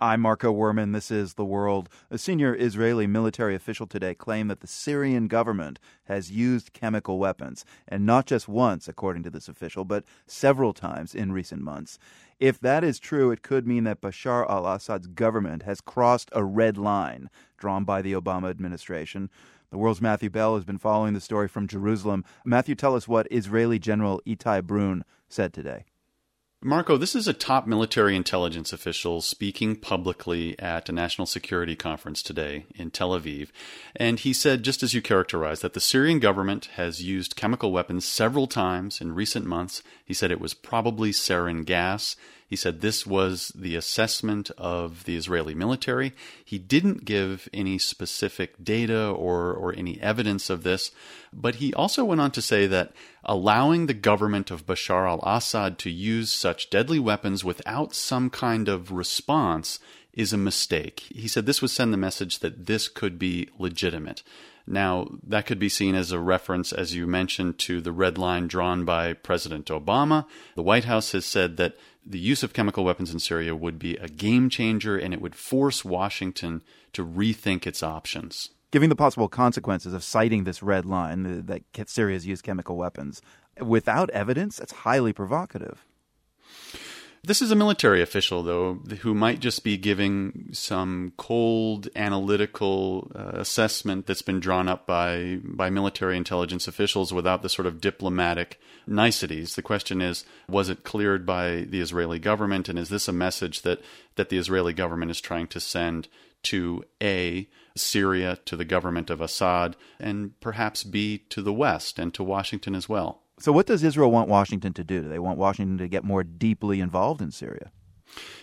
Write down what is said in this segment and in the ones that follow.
I'm Marco Werman. This is The World. A senior Israeli military official today claimed that the Syrian government has used chemical weapons, and not just once, according to this official, but several times in recent months. If that is true, it could mean that Bashar al Assad's government has crossed a red line drawn by the Obama administration. The world's Matthew Bell has been following the story from Jerusalem. Matthew, tell us what Israeli General Itai Brun said today. Marco, this is a top military intelligence official speaking publicly at a national security conference today in Tel Aviv. And he said, just as you characterized, that the Syrian government has used chemical weapons several times in recent months. He said it was probably sarin gas. He said this was the assessment of the Israeli military. He didn't give any specific data or, or any evidence of this, but he also went on to say that allowing the government of Bashar al Assad to use such deadly weapons without some kind of response is a mistake. He said this would send the message that this could be legitimate. Now, that could be seen as a reference, as you mentioned, to the red line drawn by President Obama. The White House has said that the use of chemical weapons in Syria would be a game changer and it would force Washington to rethink its options. Given the possible consequences of citing this red line that Syria has used chemical weapons, without evidence, that's highly provocative. This is a military official, though, who might just be giving some cold analytical uh, assessment that's been drawn up by, by military intelligence officials without the sort of diplomatic niceties. The question is was it cleared by the Israeli government, and is this a message that, that the Israeli government is trying to send to A, Syria, to the government of Assad, and perhaps B, to the West and to Washington as well? So, what does Israel want Washington to do? Do they want Washington to get more deeply involved in Syria?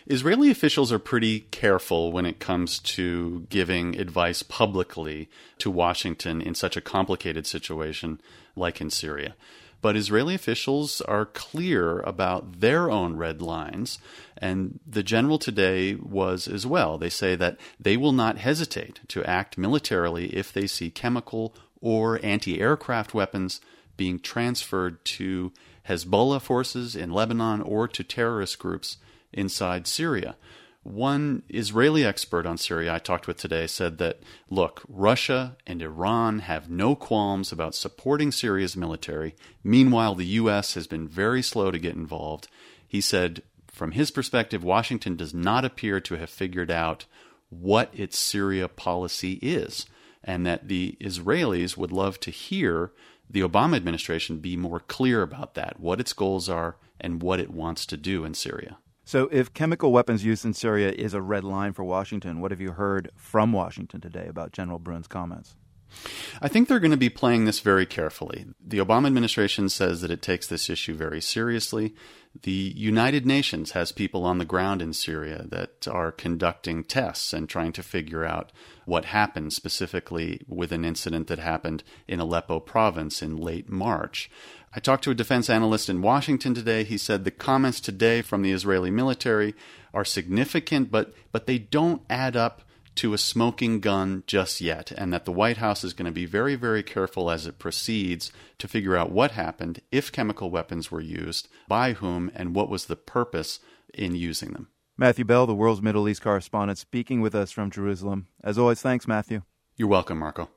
Israeli officials are pretty careful when it comes to giving advice publicly to Washington in such a complicated situation like in Syria. But Israeli officials are clear about their own red lines, and the general today was as well. They say that they will not hesitate to act militarily if they see chemical or anti aircraft weapons being transferred to Hezbollah forces in Lebanon or to terrorist groups inside Syria. One Israeli expert on Syria I talked with today said that, look, Russia and Iran have no qualms about supporting Syria's military. Meanwhile, the U.S. has been very slow to get involved. He said, from his perspective, Washington does not appear to have figured out what its Syria policy is, and that the Israelis would love to hear the Obama administration be more clear about that, what its goals are, and what it wants to do in Syria. So, if chemical weapons use in Syria is a red line for Washington, what have you heard from Washington today about General Brun's comments? I think they're going to be playing this very carefully. The Obama administration says that it takes this issue very seriously. The United Nations has people on the ground in Syria that are conducting tests and trying to figure out what happened, specifically with an incident that happened in Aleppo province in late March. I talked to a defense analyst in Washington today. He said the comments today from the Israeli military are significant, but, but they don't add up to a smoking gun just yet, and that the White House is going to be very, very careful as it proceeds to figure out what happened, if chemical weapons were used, by whom, and what was the purpose in using them. Matthew Bell, the world's Middle East correspondent, speaking with us from Jerusalem. As always, thanks, Matthew. You're welcome, Marco.